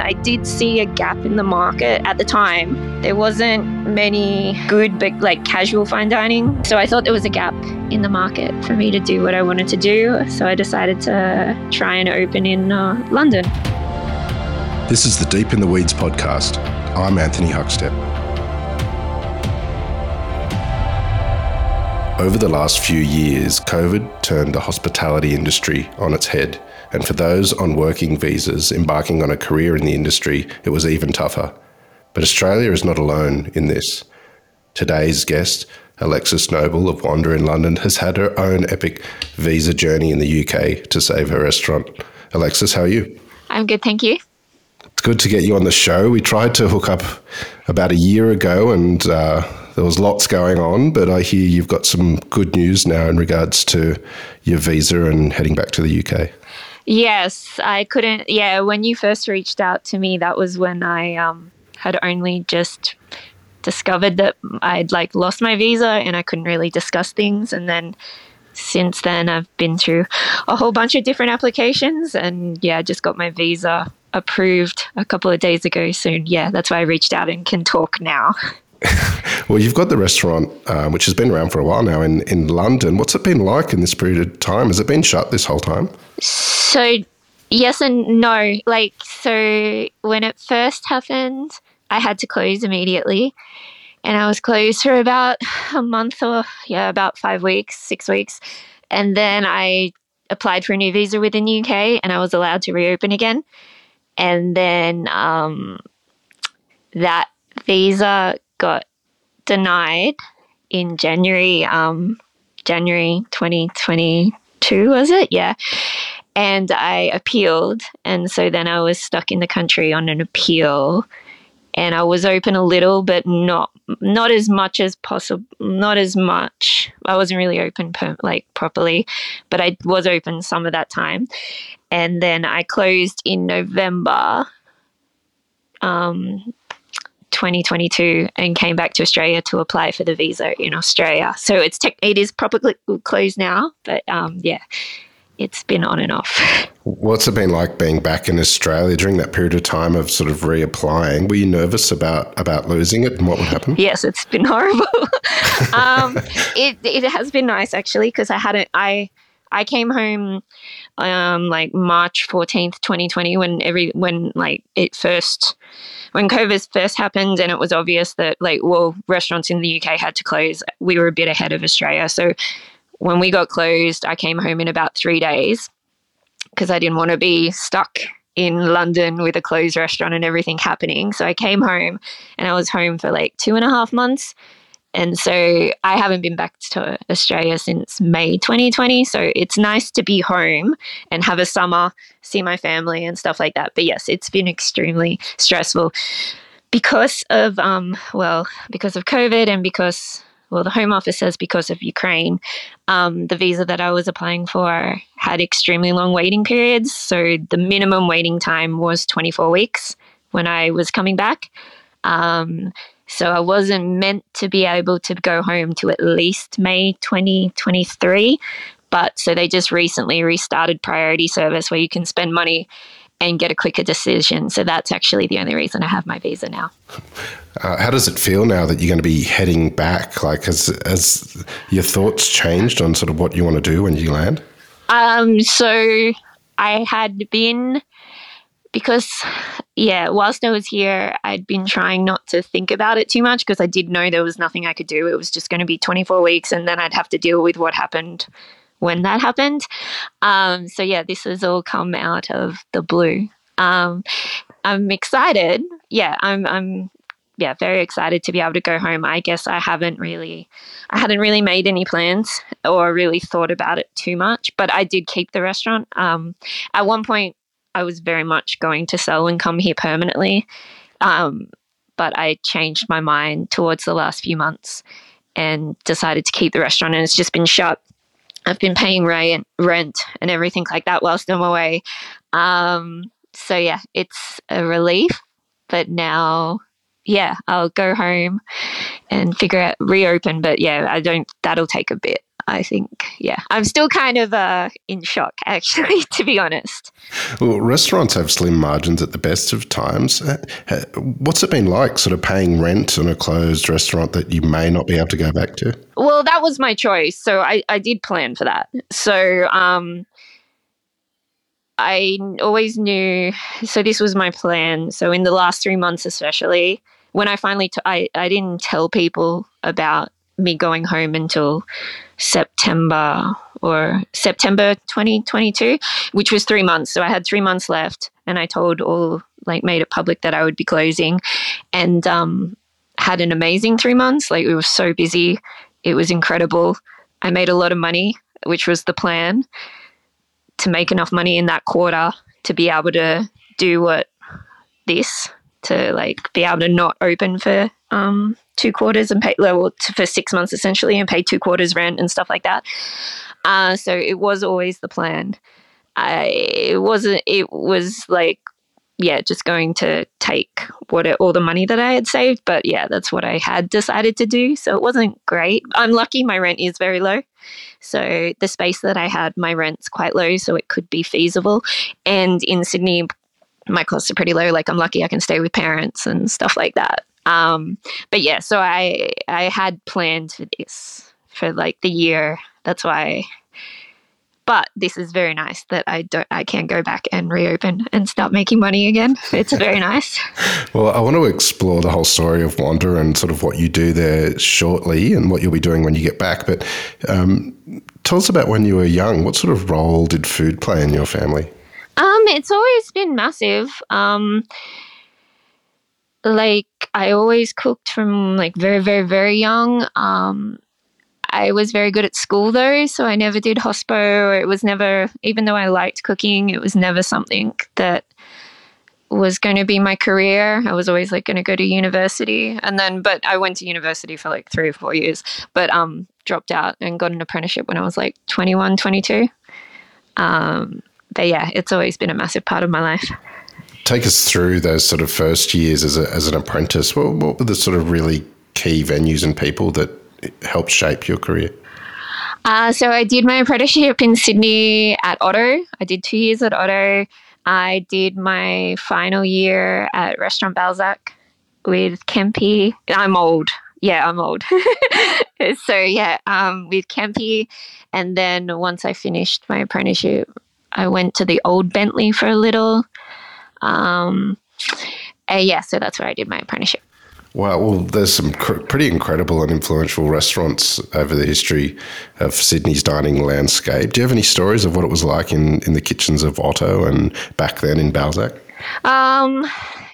I did see a gap in the market at the time. There wasn't many good but like casual fine dining. So I thought there was a gap in the market for me to do what I wanted to do. So I decided to try and open in uh, London. This is the Deep in the Weeds podcast. I'm Anthony Huckstep. Over the last few years, COVID turned the hospitality industry on its head. And for those on working visas embarking on a career in the industry, it was even tougher. But Australia is not alone in this. Today's guest, Alexis Noble of Wander in London, has had her own epic visa journey in the UK to save her restaurant. Alexis, how are you? I'm good, thank you. It's good to get you on the show. We tried to hook up about a year ago and uh, there was lots going on, but I hear you've got some good news now in regards to your visa and heading back to the UK. Yes, I couldn't. Yeah, when you first reached out to me, that was when I um, had only just discovered that I'd like lost my visa and I couldn't really discuss things. And then since then, I've been through a whole bunch of different applications and yeah, just got my visa approved a couple of days ago. So yeah, that's why I reached out and can talk now. well, you've got the restaurant, uh, which has been around for a while now in, in London. What's it been like in this period of time? Has it been shut this whole time? So, yes and no. Like, so when it first happened, I had to close immediately. And I was closed for about a month or, yeah, about five weeks, six weeks. And then I applied for a new visa within the UK and I was allowed to reopen again. And then um, that visa got denied in January, um, January 2022, was it? Yeah. And I appealed. And so then I was stuck in the country on an appeal. And I was open a little, but not not as much as possible. Not as much. I wasn't really open per, like properly, but I was open some of that time. And then I closed in November um, 2022 and came back to Australia to apply for the visa in Australia. So it's tech, it is probably closed now, but um, yeah, it's been on and off. What's it been like being back in Australia during that period of time of sort of reapplying? Were you nervous about about losing it and what would happen? Yes, it's been horrible. um, it it has been nice actually because I hadn't I I came home um, like March 14th, 2020 when every when like it first when COVID first happened and it was obvious that like well restaurants in the UK had to close, we were a bit ahead of Australia. So when we got closed, I came home in about 3 days because I didn't want to be stuck in London with a closed restaurant and everything happening. So I came home and I was home for like two and a half months. And so I haven't been back to Australia since May 2020. So it's nice to be home and have a summer, see my family and stuff like that. But yes, it's been extremely stressful because of, um, well, because of COVID and because, well, the Home Office says because of Ukraine, um, the visa that I was applying for had extremely long waiting periods. So the minimum waiting time was 24 weeks when I was coming back. Um, so I wasn't meant to be able to go home to at least May 2023. But so they just recently restarted priority service where you can spend money and get a quicker decision. So that's actually the only reason I have my visa now. Uh, how does it feel now that you're going to be heading back? Like, has, has your thoughts changed on sort of what you want to do when you land? Um, so I had been because yeah whilst i was here i'd been trying not to think about it too much because i did know there was nothing i could do. It was just going to be 24 weeks and then i'd have to deal with what happened when that happened. Um, so yeah this has all come out of the blue. Um, i'm excited. Yeah i'm i'm yeah very excited to be able to go home. I guess i haven't really i hadn't really made any plans or really thought about it too much but i did keep the restaurant. Um, at one point I was very much going to sell and come here permanently. Um, but I changed my mind towards the last few months and decided to keep the restaurant, and it's just been shut. I've been paying rent, and everything like that whilst I'm away. Um, so yeah, it's a relief. But now, yeah, I'll go home and figure out reopen. But yeah, I don't. That'll take a bit. I think, yeah, I'm still kind of uh, in shock, actually, to be honest. Well, restaurants have slim margins at the best of times. Uh, what's it been like, sort of paying rent in a closed restaurant that you may not be able to go back to? Well, that was my choice. So I, I did plan for that. So, um, I always knew, so this was my plan. So, in the last three months, especially, when I finally, t- I, I didn't tell people about me going home until September or September 2022, which was three months. So I had three months left, and I told all, like, made it public that I would be closing, and um, had an amazing three months. Like, we were so busy, it was incredible. I made a lot of money, which was the plan to make enough money in that quarter to be able to do what this to like be able to not open for um, two quarters and pay for six months essentially and pay two quarters rent and stuff like that. Uh, so it was always the plan. I, it wasn't. It was like yeah, just going to take what it, all the money that I had saved. But yeah, that's what I had decided to do. So it wasn't great. I'm lucky my rent is very low. So the space that I had, my rent's quite low, so it could be feasible. And in Sydney, my costs are pretty low. Like I'm lucky I can stay with parents and stuff like that. Um, but yeah, so I I had planned for this for like the year. That's why but this is very nice that I don't I can go back and reopen and start making money again. It's very nice. well, I want to explore the whole story of Wander and sort of what you do there shortly and what you'll be doing when you get back. But um, tell us about when you were young. What sort of role did food play in your family? Um, it's always been massive. Um, like I always cooked from like very, very, very young. Um, I was very good at school though, so I never did hospo. or It was never, even though I liked cooking, it was never something that was going to be my career. I was always like going to go to university, and then, but I went to university for like three or four years, but um, dropped out and got an apprenticeship when I was like 21, 22. Um, but yeah, it's always been a massive part of my life. Take us through those sort of first years as, a, as an apprentice. What, what were the sort of really key venues and people that helped shape your career? Uh, so I did my apprenticeship in Sydney at Otto. I did two years at Otto. I did my final year at Restaurant Balzac with Kempy. I'm old. Yeah, I'm old. so yeah, um, with Kempy, and then once I finished my apprenticeship, I went to the old Bentley for a little. Um, yeah, so that's where I did my apprenticeship. Wow, well, there's some cr- pretty incredible and influential restaurants over the history of Sydney's dining landscape. Do you have any stories of what it was like in, in the kitchens of Otto and back then in Balzac? Um,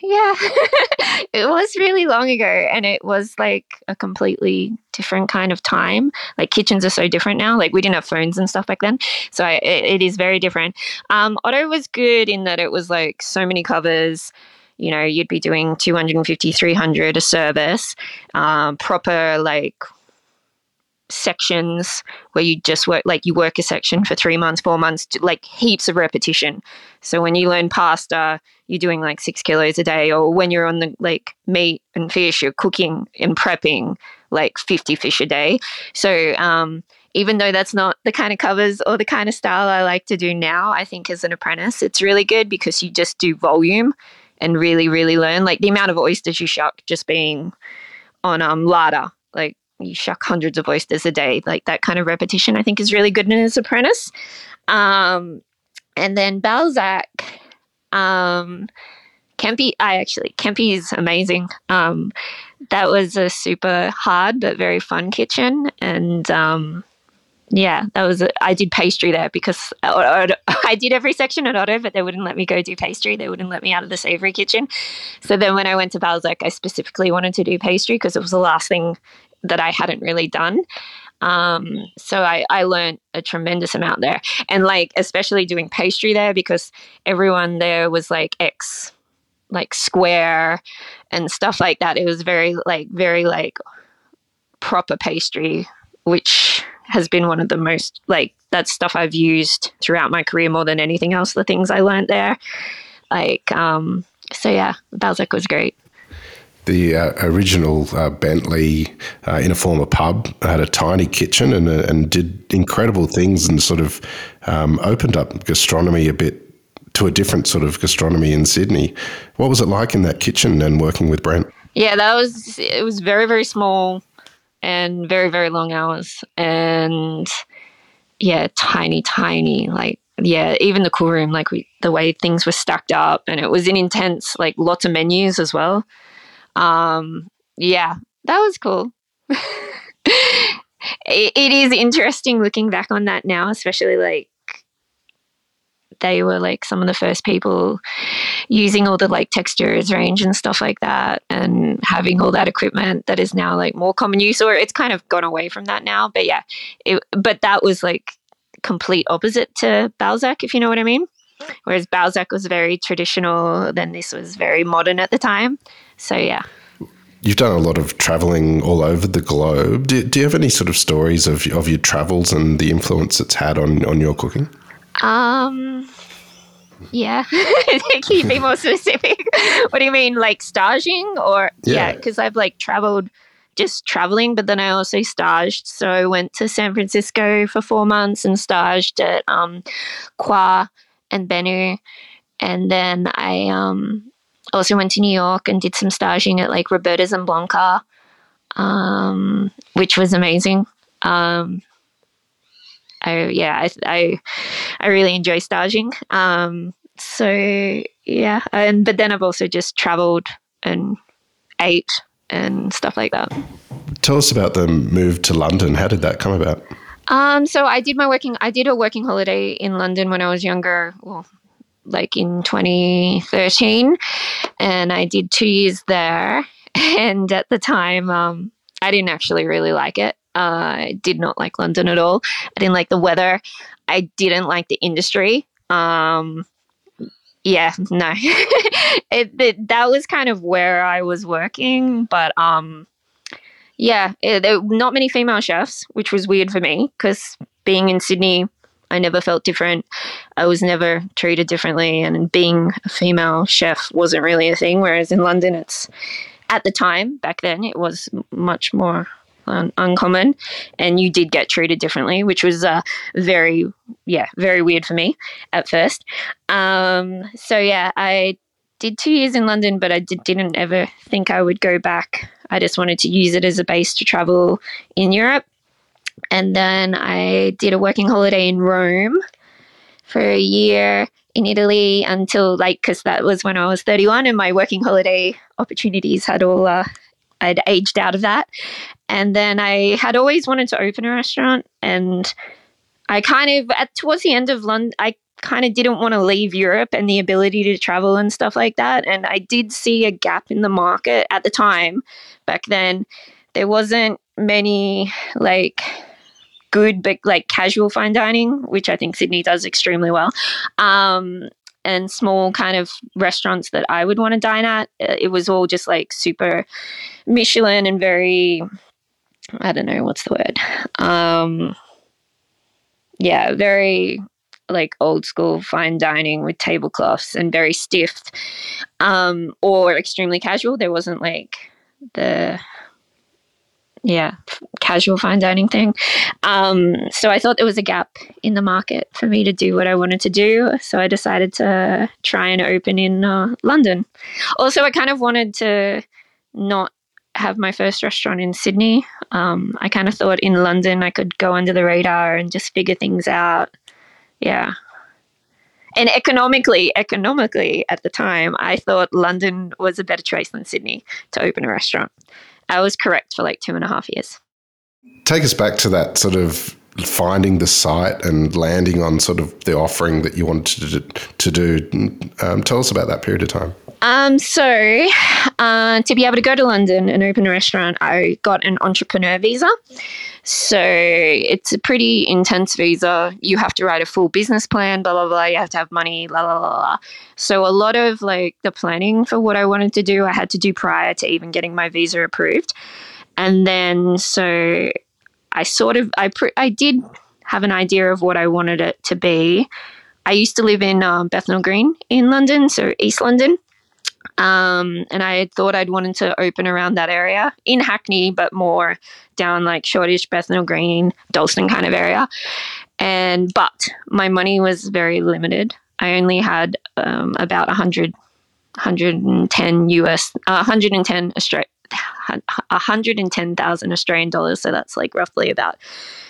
yeah, it was really long ago, and it was like a completely different kind of time. Like kitchens are so different now. Like we didn't have phones and stuff back then, so I, it, it is very different. Um, Otto was good in that it was like so many covers you know, you'd be doing 250, 300 a service, um, proper like sections where you just work like you work a section for three months, four months, like heaps of repetition. So when you learn pasta, you're doing like six kilos a day, or when you're on the like meat and fish, you're cooking and prepping like 50 fish a day. So um, even though that's not the kind of covers or the kind of style I like to do now, I think as an apprentice, it's really good because you just do volume and really, really learn. Like the amount of oysters you shuck just being on um larder, you shuck hundreds of oysters a day. Like that kind of repetition, I think, is really good in an apprentice. Um, and then Balzac, um, Kempy, I actually Kempy is amazing. Um, that was a super hard but very fun kitchen, and um, yeah, that was. A, I did pastry there because I did every section at Otto, but they wouldn't let me go do pastry. They wouldn't let me out of the savory kitchen. So then when I went to Balzac, I specifically wanted to do pastry because it was the last thing that I hadn't really done. Um, so I, I learned a tremendous amount there, and like especially doing pastry there because everyone there was like ex, like square, and stuff like that. It was very like very like proper pastry, which has been one of the most like that stuff I've used throughout my career more than anything else. The things I learned there, like um, so yeah, Balzac was great. The uh, original uh, Bentley uh, in a former pub had a tiny kitchen and, uh, and did incredible things and sort of um, opened up gastronomy a bit to a different sort of gastronomy in Sydney. What was it like in that kitchen and working with Brent? Yeah, that was it was very very small and very very long hours and yeah, tiny tiny like yeah, even the cool room like we, the way things were stacked up and it was an intense like lots of menus as well. Um yeah, that was cool. it, it is interesting looking back on that now, especially like they were like some of the first people using all the like Texturas range and stuff like that and having all that equipment that is now like more common use or it's kind of gone away from that now but yeah it, but that was like complete opposite to Balzac if you know what I mean whereas Balzac was very traditional then this was very modern at the time so yeah You've done a lot of traveling all over the globe. Do, do you have any sort of stories of, of your travels and the influence it's had on, on your cooking? Um, yeah. Can you be more specific? what do you mean, like staging or yeah? Because yeah, I've like traveled, just traveling, but then I also staged. So I went to San Francisco for four months and staged at um, Coi and Benu, and then I um also went to New York and did some staging at like Roberta's and Blanca, um, which was amazing. Um, I yeah, I I, I really enjoy staging. Um, so yeah, and but then I've also just traveled and ate and stuff like that. Tell us about the move to London. How did that come about? Um, so I did my working. I did a working holiday in London when I was younger. Well, like in 2013, and I did two years there. And at the time, um, I didn't actually really like it. Uh, I did not like London at all. I didn't like the weather. I didn't like the industry. Um, yeah, no, it, it, that was kind of where I was working, but um, yeah, it, there were not many female chefs, which was weird for me because being in Sydney, I never felt different. I was never treated differently, and being a female chef wasn't really a thing. Whereas in London, it's at the time back then, it was much more un- uncommon, and you did get treated differently, which was uh, very, yeah, very weird for me at first. Um, so yeah, I did two years in London, but I did, didn't ever think I would go back. I just wanted to use it as a base to travel in Europe. And then I did a working holiday in Rome for a year in Italy until like because that was when I was 31 and my working holiday opportunities had all uh, I'd aged out of that. And then I had always wanted to open a restaurant and I kind of at towards the end of London I kind of didn't want to leave Europe and the ability to travel and stuff like that and I did see a gap in the market at the time back then there wasn't many like good but like casual fine dining which I think Sydney does extremely well um, and small kind of restaurants that I would want to dine at. Uh, it was all just like super Michelin and very, I don't know, what's the word? Um, yeah, very like old school fine dining with tablecloths and very stiff um, or extremely casual. There wasn't like the yeah, casual fine dining thing. Um, so I thought there was a gap in the market for me to do what I wanted to do. So I decided to try and open in uh, London. Also, I kind of wanted to not have my first restaurant in Sydney. Um, I kind of thought in London I could go under the radar and just figure things out. Yeah. And economically, economically at the time, I thought London was a better choice than Sydney to open a restaurant. I was correct for like two and a half years. Take us back to that sort of finding the site and landing on sort of the offering that you wanted to, do. Um, tell us about that period of time. Um, so, uh, to be able to go to London and open a restaurant, I got an entrepreneur visa. So, it's a pretty intense visa. You have to write a full business plan, blah, blah, blah. You have to have money, la, la, la, la. So, a lot of like the planning for what I wanted to do, I had to do prior to even getting my visa approved. And then, so I sort of, I, pr- I did have an idea of what I wanted it to be. I used to live in um, Bethnal Green in London, so East London. Um, and I thought I'd wanted to open around that area in Hackney, but more down like Shoreditch, Bethnal Green, Dalston kind of area. And but my money was very limited. I only had um, about 100, 110 US, uh, 110 Australia. 110,000 Australian dollars. So that's like roughly about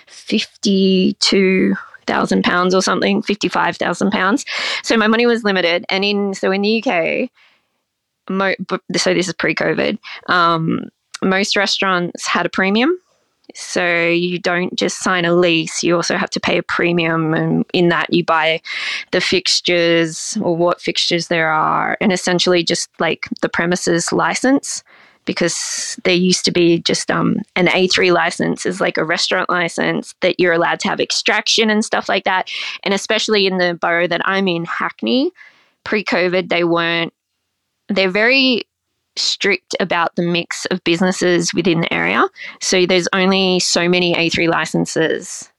52,000 pounds or something, 55,000 pounds. So my money was limited. And in, so in the UK, mo- so this is pre COVID, um, most restaurants had a premium. So you don't just sign a lease, you also have to pay a premium. And in that, you buy the fixtures or what fixtures there are, and essentially just like the premises license. Because there used to be just um, an A3 license is like a restaurant license that you're allowed to have extraction and stuff like that. And especially in the borough that I'm in, Hackney, pre COVID, they weren't they're very strict about the mix of businesses within the area. So there's only so many A3 licenses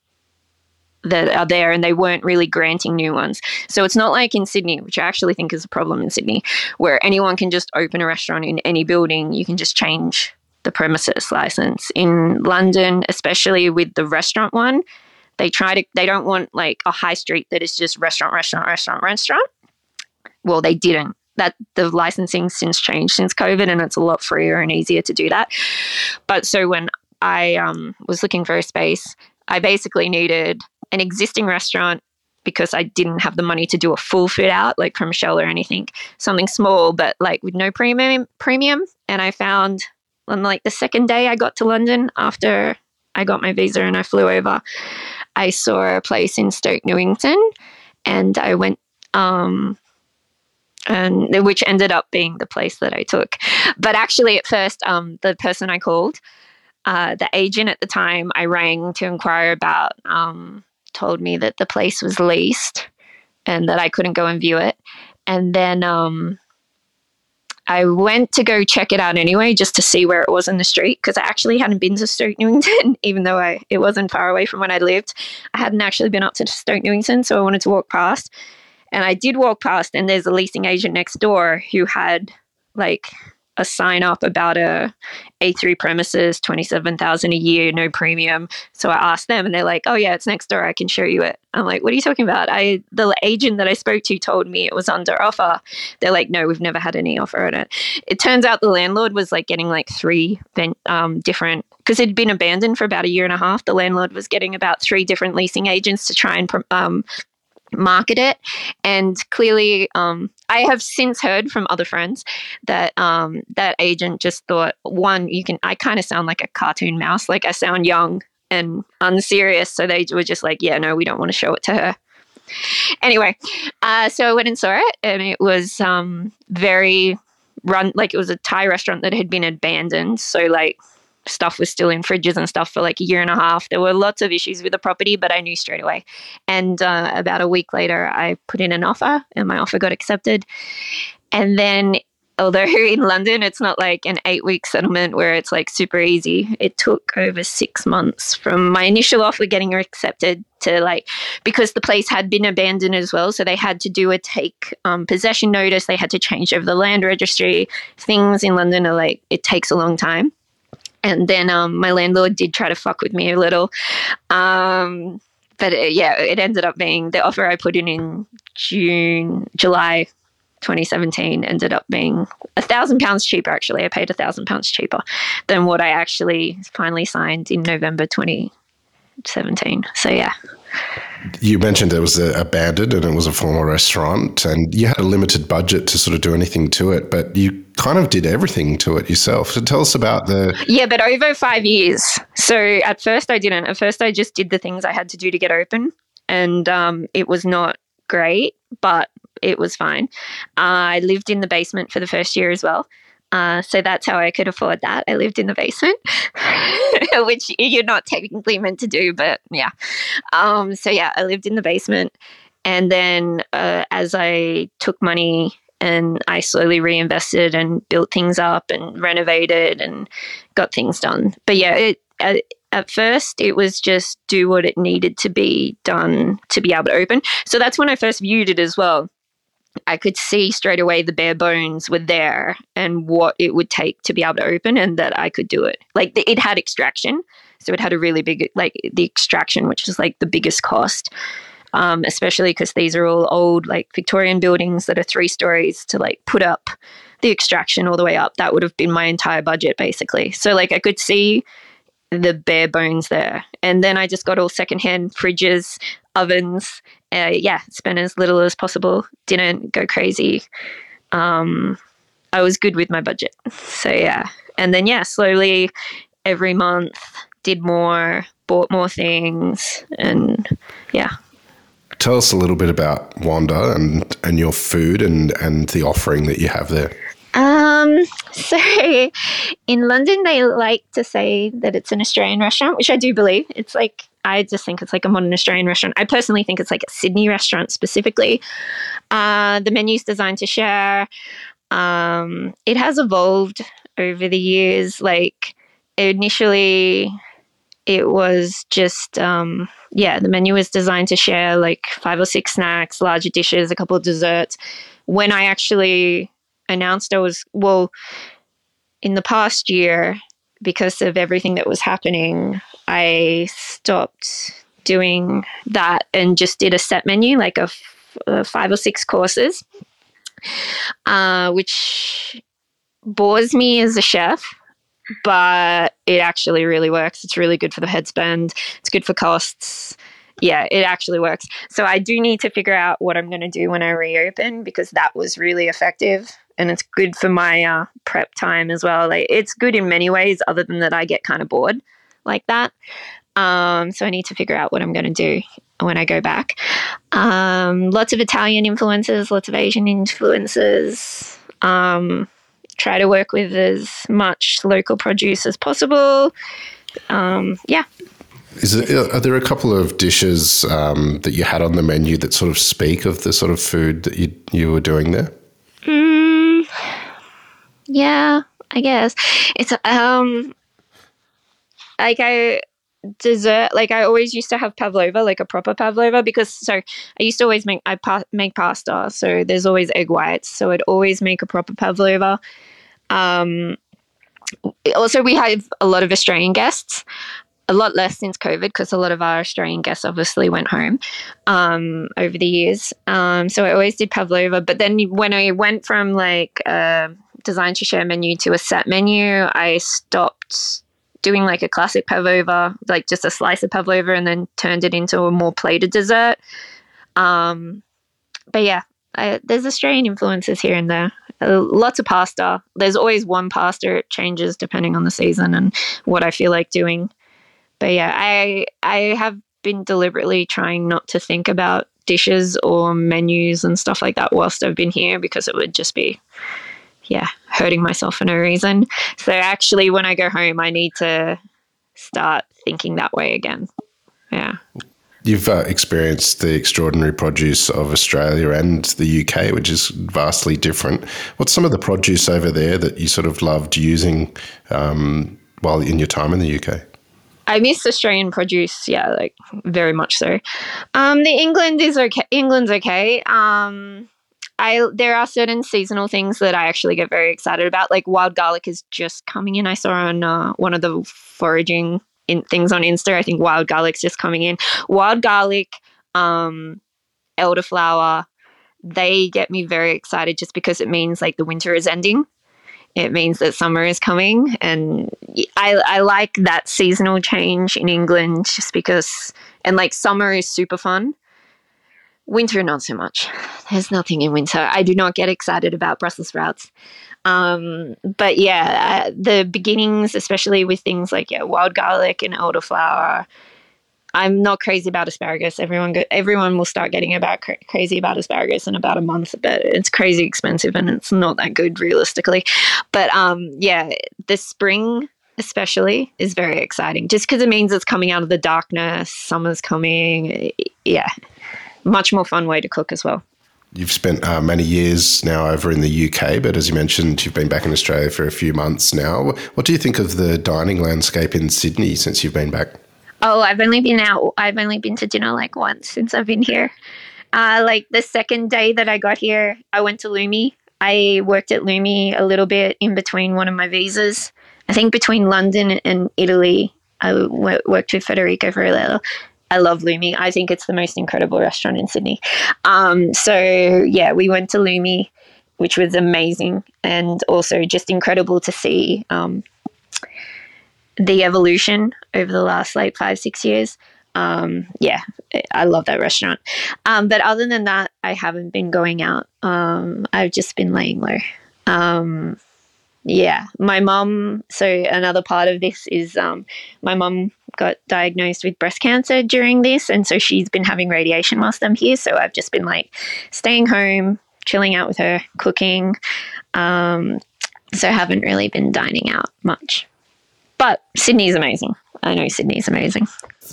that are there and they weren't really granting new ones. So it's not like in Sydney, which I actually think is a problem in Sydney, where anyone can just open a restaurant in any building, you can just change the premises license. In London, especially with the restaurant one, they try to they don't want like a high street that is just restaurant restaurant restaurant restaurant. Well, they didn't that the licensing since changed since COVID, and it's a lot freer and easier to do that. But so when I um, was looking for a space, I basically needed an existing restaurant because I didn't have the money to do a full fit out, like from Shell or anything, something small, but like with no premium. Premium, and I found on like the second day I got to London after I got my visa and I flew over, I saw a place in Stoke Newington, and I went. Um, and which ended up being the place that I took. But actually, at first, um, the person I called, uh, the agent at the time, I rang to inquire about, um, told me that the place was leased and that I couldn't go and view it. And then um, I went to go check it out anyway, just to see where it was in the street, because I actually hadn't been to Stoke Newington, even though I it wasn't far away from when I lived. I hadn't actually been up to Stoke Newington, so I wanted to walk past. And I did walk past, and there's a leasing agent next door who had like a sign up about a A3 premises, 27,000 a year, no premium. So I asked them and they're like, "Oh yeah, it's next door. I can show you it." I'm like, "What are you talking about?" I the agent that I spoke to told me it was under offer. They're like, "No, we've never had any offer on it." It turns out the landlord was like getting like three um, different because it'd been abandoned for about a year and a half. The landlord was getting about three different leasing agents to try and um, market it. And clearly, um, I have since heard from other friends that um, that agent just thought one, you can. I kind of sound like a cartoon mouse, like I sound young and unserious. So they were just like, yeah, no, we don't want to show it to her. Anyway, uh, so I went and saw it, and it was um, very run like it was a Thai restaurant that had been abandoned. So like stuff was still in fridges and stuff for like a year and a half. There were lots of issues with the property, but I knew straight away. And uh, about a week later, I put in an offer, and my offer got accepted. And then, although in London, it's not like an eight week settlement where it's like super easy, it took over six months from my initial offer getting accepted to like, because the place had been abandoned as well. So they had to do a take um, possession notice, they had to change over the land registry. Things in London are like, it takes a long time and then um, my landlord did try to fuck with me a little. Um, but it, uh, yeah, it ended up being the offer I put in in June, July 2017 ended up being a thousand pounds cheaper. Actually, I paid a thousand pounds cheaper than what I actually finally signed in November 2017. So yeah. You mentioned it was abandoned and it was a former restaurant, and you had a limited budget to sort of do anything to it, but you kind of did everything to it yourself. So tell us about the. Yeah, but over five years. So at first I didn't. At first I just did the things I had to do to get open, and um, it was not great, but it was fine. I lived in the basement for the first year as well. Uh, so that's how I could afford that. I lived in the basement, which you're not technically meant to do, but yeah. Um, so yeah, I lived in the basement. And then uh, as I took money and I slowly reinvested and built things up and renovated and got things done. But yeah, it, at, at first it was just do what it needed to be done to be able to open. So that's when I first viewed it as well I could see straight away the bare bones were there and what it would take to be able to open and that I could do it. Like it had extraction. So it had a really big, like the extraction, which is like the biggest cost, um, especially because these are all old, like Victorian buildings that are three stories to like put up the extraction all the way up. That would have been my entire budget basically. So like I could see the bare bones there. And then I just got all secondhand fridges, ovens. Uh, yeah, spent as little as possible. Didn't go crazy. Um, I was good with my budget. So yeah. And then yeah, slowly every month did more, bought more things, and yeah. Tell us a little bit about Wander and, and your food and, and the offering that you have there. Um, so in London, they like to say that it's an Australian restaurant, which I do believe. It's like, I just think it's like a modern Australian restaurant. I personally think it's like a Sydney restaurant specifically. Uh, the menu's designed to share. Um, it has evolved over the years. Like, initially, it was just um, yeah the menu was designed to share like five or six snacks larger dishes a couple of desserts when i actually announced i was well in the past year because of everything that was happening i stopped doing that and just did a set menu like a, five or six courses uh, which bores me as a chef but it actually really works. It's really good for the head spend. It's good for costs. Yeah, it actually works. So I do need to figure out what I'm going to do when I reopen because that was really effective and it's good for my uh, prep time as well. Like it's good in many ways, other than that I get kind of bored like that. Um, so I need to figure out what I'm going to do when I go back. Um, lots of Italian influences, lots of Asian influences. Um, try to work with as much local produce as possible. Um, yeah. Is it, are there a couple of dishes um, that you had on the menu that sort of speak of the sort of food that you you were doing there? Mm, yeah, I guess it's um like I dessert like i always used to have pavlova like a proper pavlova because so i used to always make i pa- make pasta so there's always egg whites so i'd always make a proper pavlova. Um, also we have a lot of australian guests a lot less since covid because a lot of our australian guests obviously went home um, over the years. Um, so i always did pavlova but then when i went from like a design to share menu to a set menu i stopped doing like a classic pavlova, like just a slice of pavlova, and then turned it into a more plated dessert. Um, but yeah, I, there's Australian influences here and there. Uh, lots of pasta. There's always one pasta. It changes depending on the season and what I feel like doing. But yeah, I I have been deliberately trying not to think about dishes or menus and stuff like that whilst I've been here because it would just be yeah, hurting myself for no reason. So actually, when I go home, I need to start thinking that way again. Yeah. You've uh, experienced the extraordinary produce of Australia and the UK, which is vastly different. What's some of the produce over there that you sort of loved using um, while in your time in the UK? I miss Australian produce, yeah, like very much so. Um, the England is okay. England's okay. Um, I there are certain seasonal things that I actually get very excited about. Like wild garlic is just coming in. I saw on uh, one of the foraging in things on Insta. I think wild garlic's just coming in. Wild garlic, um, elderflower, they get me very excited just because it means like the winter is ending. It means that summer is coming, and I I like that seasonal change in England just because and like summer is super fun Winter, not so much. There's nothing in winter. I do not get excited about Brussels sprouts. Um, but yeah, uh, the beginnings, especially with things like yeah, wild garlic and elderflower. I'm not crazy about asparagus. Everyone, go, everyone will start getting about cra- crazy about asparagus in about a month, but it's crazy expensive and it's not that good realistically. But um, yeah, the spring especially is very exciting just because it means it's coming out of the darkness. Summer's coming. Yeah, much more fun way to cook as well. You've spent uh, many years now over in the UK, but as you mentioned, you've been back in Australia for a few months now. What do you think of the dining landscape in Sydney since you've been back? Oh, I've only been out. I've only been to dinner like once since I've been here. Uh, like the second day that I got here, I went to Lumi. I worked at Lumi a little bit in between one of my visas. I think between London and Italy, I w- worked with Federico Varela. I love Lumi. I think it's the most incredible restaurant in Sydney. Um, so yeah, we went to Lumi, which was amazing, and also just incredible to see um, the evolution over the last like five six years. Um, yeah, I love that restaurant. Um, but other than that, I haven't been going out. Um, I've just been laying low. Yeah, my mom. So another part of this is um, my mom got diagnosed with breast cancer during this, and so she's been having radiation whilst I'm here. So I've just been like staying home, chilling out with her, cooking. Um, so I haven't really been dining out much. But Sydney's amazing. I know Sydney's amazing.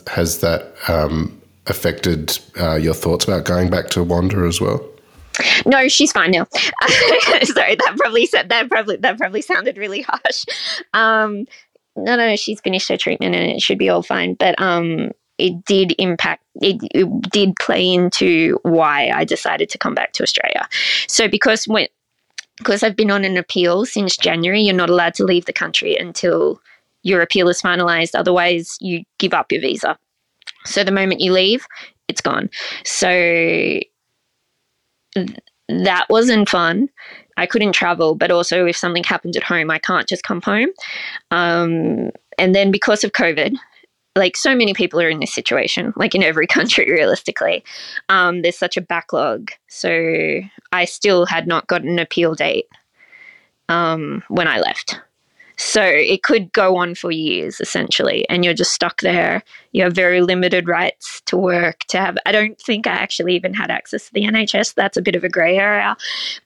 Has that um, affected uh, your thoughts about going back to Wander as well? No, she's fine now. Sorry, that probably said that probably that probably sounded really harsh. Um, no, no, she's finished her treatment and it should be all fine. But um, it did impact. It, it did play into why I decided to come back to Australia. So because when because I've been on an appeal since January, you're not allowed to leave the country until your appeal is finalized. Otherwise, you give up your visa. So the moment you leave, it's gone. So that wasn't fun. I couldn't travel, but also if something happened at home, I can't just come home. Um, and then because of COVID, like so many people are in this situation, like in every country, realistically, um, there's such a backlog. So I still had not got an appeal date um, when I left. So it could go on for years essentially, and you're just stuck there. You have very limited rights to work, to have. I don't think I actually even had access to the NHS. That's a bit of a grey area.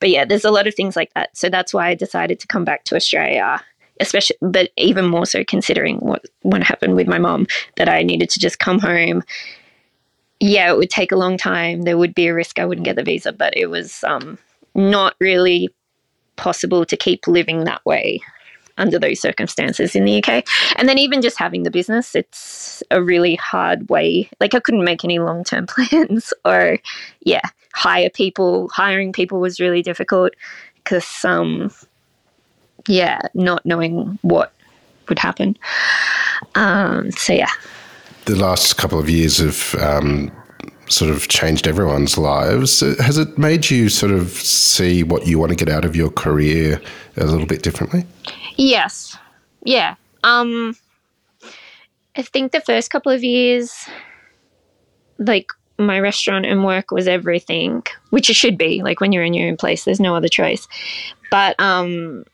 But yeah, there's a lot of things like that. So that's why I decided to come back to Australia. Especially, but even more so considering what what happened with my mom, that I needed to just come home. Yeah, it would take a long time. There would be a risk I wouldn't get the visa, but it was um, not really possible to keep living that way under those circumstances in the UK. And then even just having the business, it's a really hard way. Like I couldn't make any long term plans or yeah, hire people. Hiring people was really difficult because um yeah, not knowing what would happen. Um, so yeah. The last couple of years have um, sort of changed everyone's lives. Has it made you sort of see what you want to get out of your career a little bit differently? Yes. Yeah. Um I think the first couple of years like my restaurant and work was everything, which it should be. Like when you're in your own place, there's no other choice. But um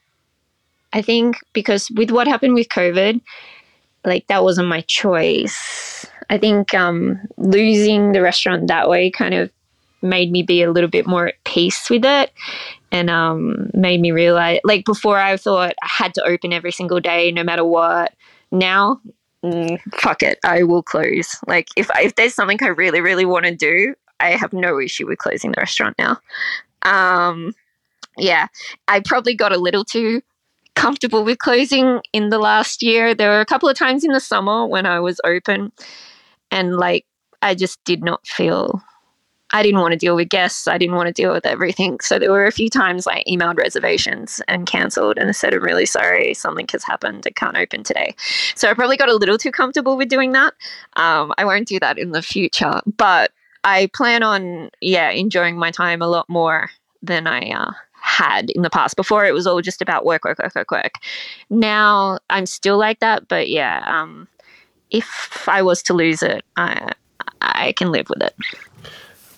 I think because with what happened with COVID, like that wasn't my choice. I think um losing the restaurant that way kind of made me be a little bit more at peace with it and um, made me realize like before I thought I had to open every single day no matter what. Now, mm, fuck it, I will close. Like if if there's something I really really want to do, I have no issue with closing the restaurant now. Um, yeah, I probably got a little too comfortable with closing in the last year. There were a couple of times in the summer when I was open and like I just did not feel I didn't want to deal with guests. I didn't want to deal with everything. So there were a few times I emailed reservations and cancelled and said, I'm really sorry, something has happened. I can't open today. So I probably got a little too comfortable with doing that. Um, I won't do that in the future, but I plan on, yeah, enjoying my time a lot more than I uh, had in the past. Before it was all just about work, work, work, work, work. Now I'm still like that, but yeah, um, if I was to lose it, I, I can live with it.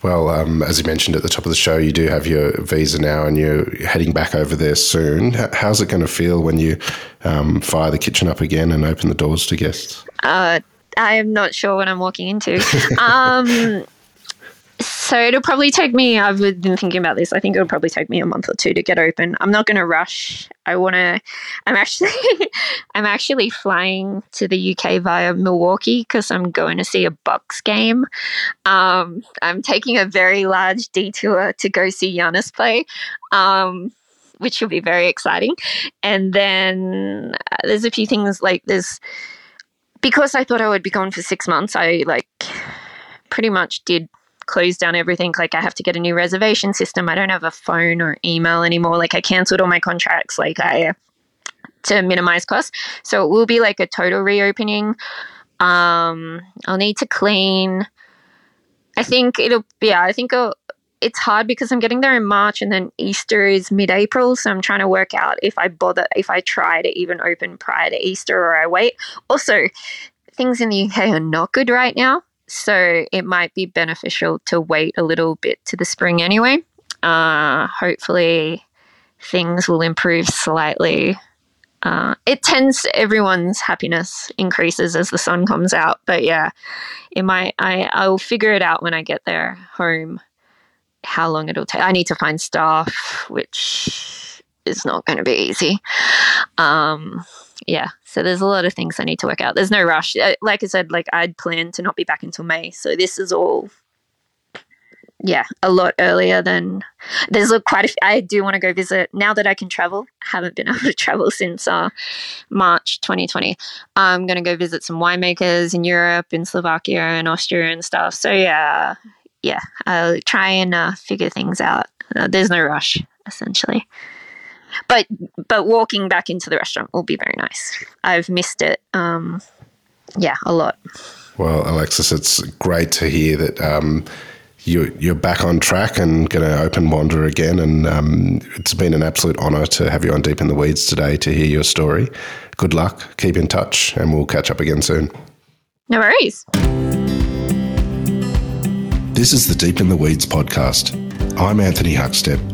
Well, um, as you mentioned at the top of the show, you do have your visa now and you're heading back over there soon. How's it going to feel when you um, fire the kitchen up again and open the doors to guests? Uh, I am not sure what I'm walking into. um, so it'll probably take me, I've been thinking about this, I think it'll probably take me a month or two to get open. I'm not going to rush. I want to, I'm actually, I'm actually flying to the UK via Milwaukee because I'm going to see a Bucks game. Um, I'm taking a very large detour to go see Giannis play. Um, which will be very exciting. And then uh, there's a few things like there's because I thought I would be gone for six months. I like pretty much did closed down everything. Like I have to get a new reservation system. I don't have a phone or email anymore. Like I cancelled all my contracts. Like I to minimize costs. So it will be like a total reopening. Um, I'll need to clean. I think it'll. Yeah, I think it'll, it's hard because I'm getting there in March and then Easter is mid-April. So I'm trying to work out if I bother, if I try to even open prior to Easter or I wait. Also, things in the UK are not good right now. So it might be beneficial to wait a little bit to the spring anyway. Uh, hopefully, things will improve slightly. Uh, it tends to everyone's happiness increases as the sun comes out, but yeah, it might. I I'll figure it out when I get there home. How long it'll take? I need to find staff, which is not going to be easy. Um, yeah, so there's a lot of things I need to work out. There's no rush. Uh, like I said, like I'd planned to not be back until May, so this is all. Yeah, a lot earlier than there's a, quite a few, I do want to go visit now that I can travel. haven't been able to travel since uh, March 2020. I'm going to go visit some winemakers in Europe, in Slovakia and Austria and stuff. So yeah, yeah, I'll try and uh, figure things out. Uh, there's no rush, essentially but but walking back into the restaurant will be very nice. I've missed it. Um, yeah, a lot. Well, Alexis, it's great to hear that um, you, you're back on track and going to open Wander again. And um, it's been an absolute honour to have you on Deep in the Weeds today to hear your story. Good luck, keep in touch, and we'll catch up again soon. No worries. This is the Deep in the Weeds podcast. I'm Anthony Huckstep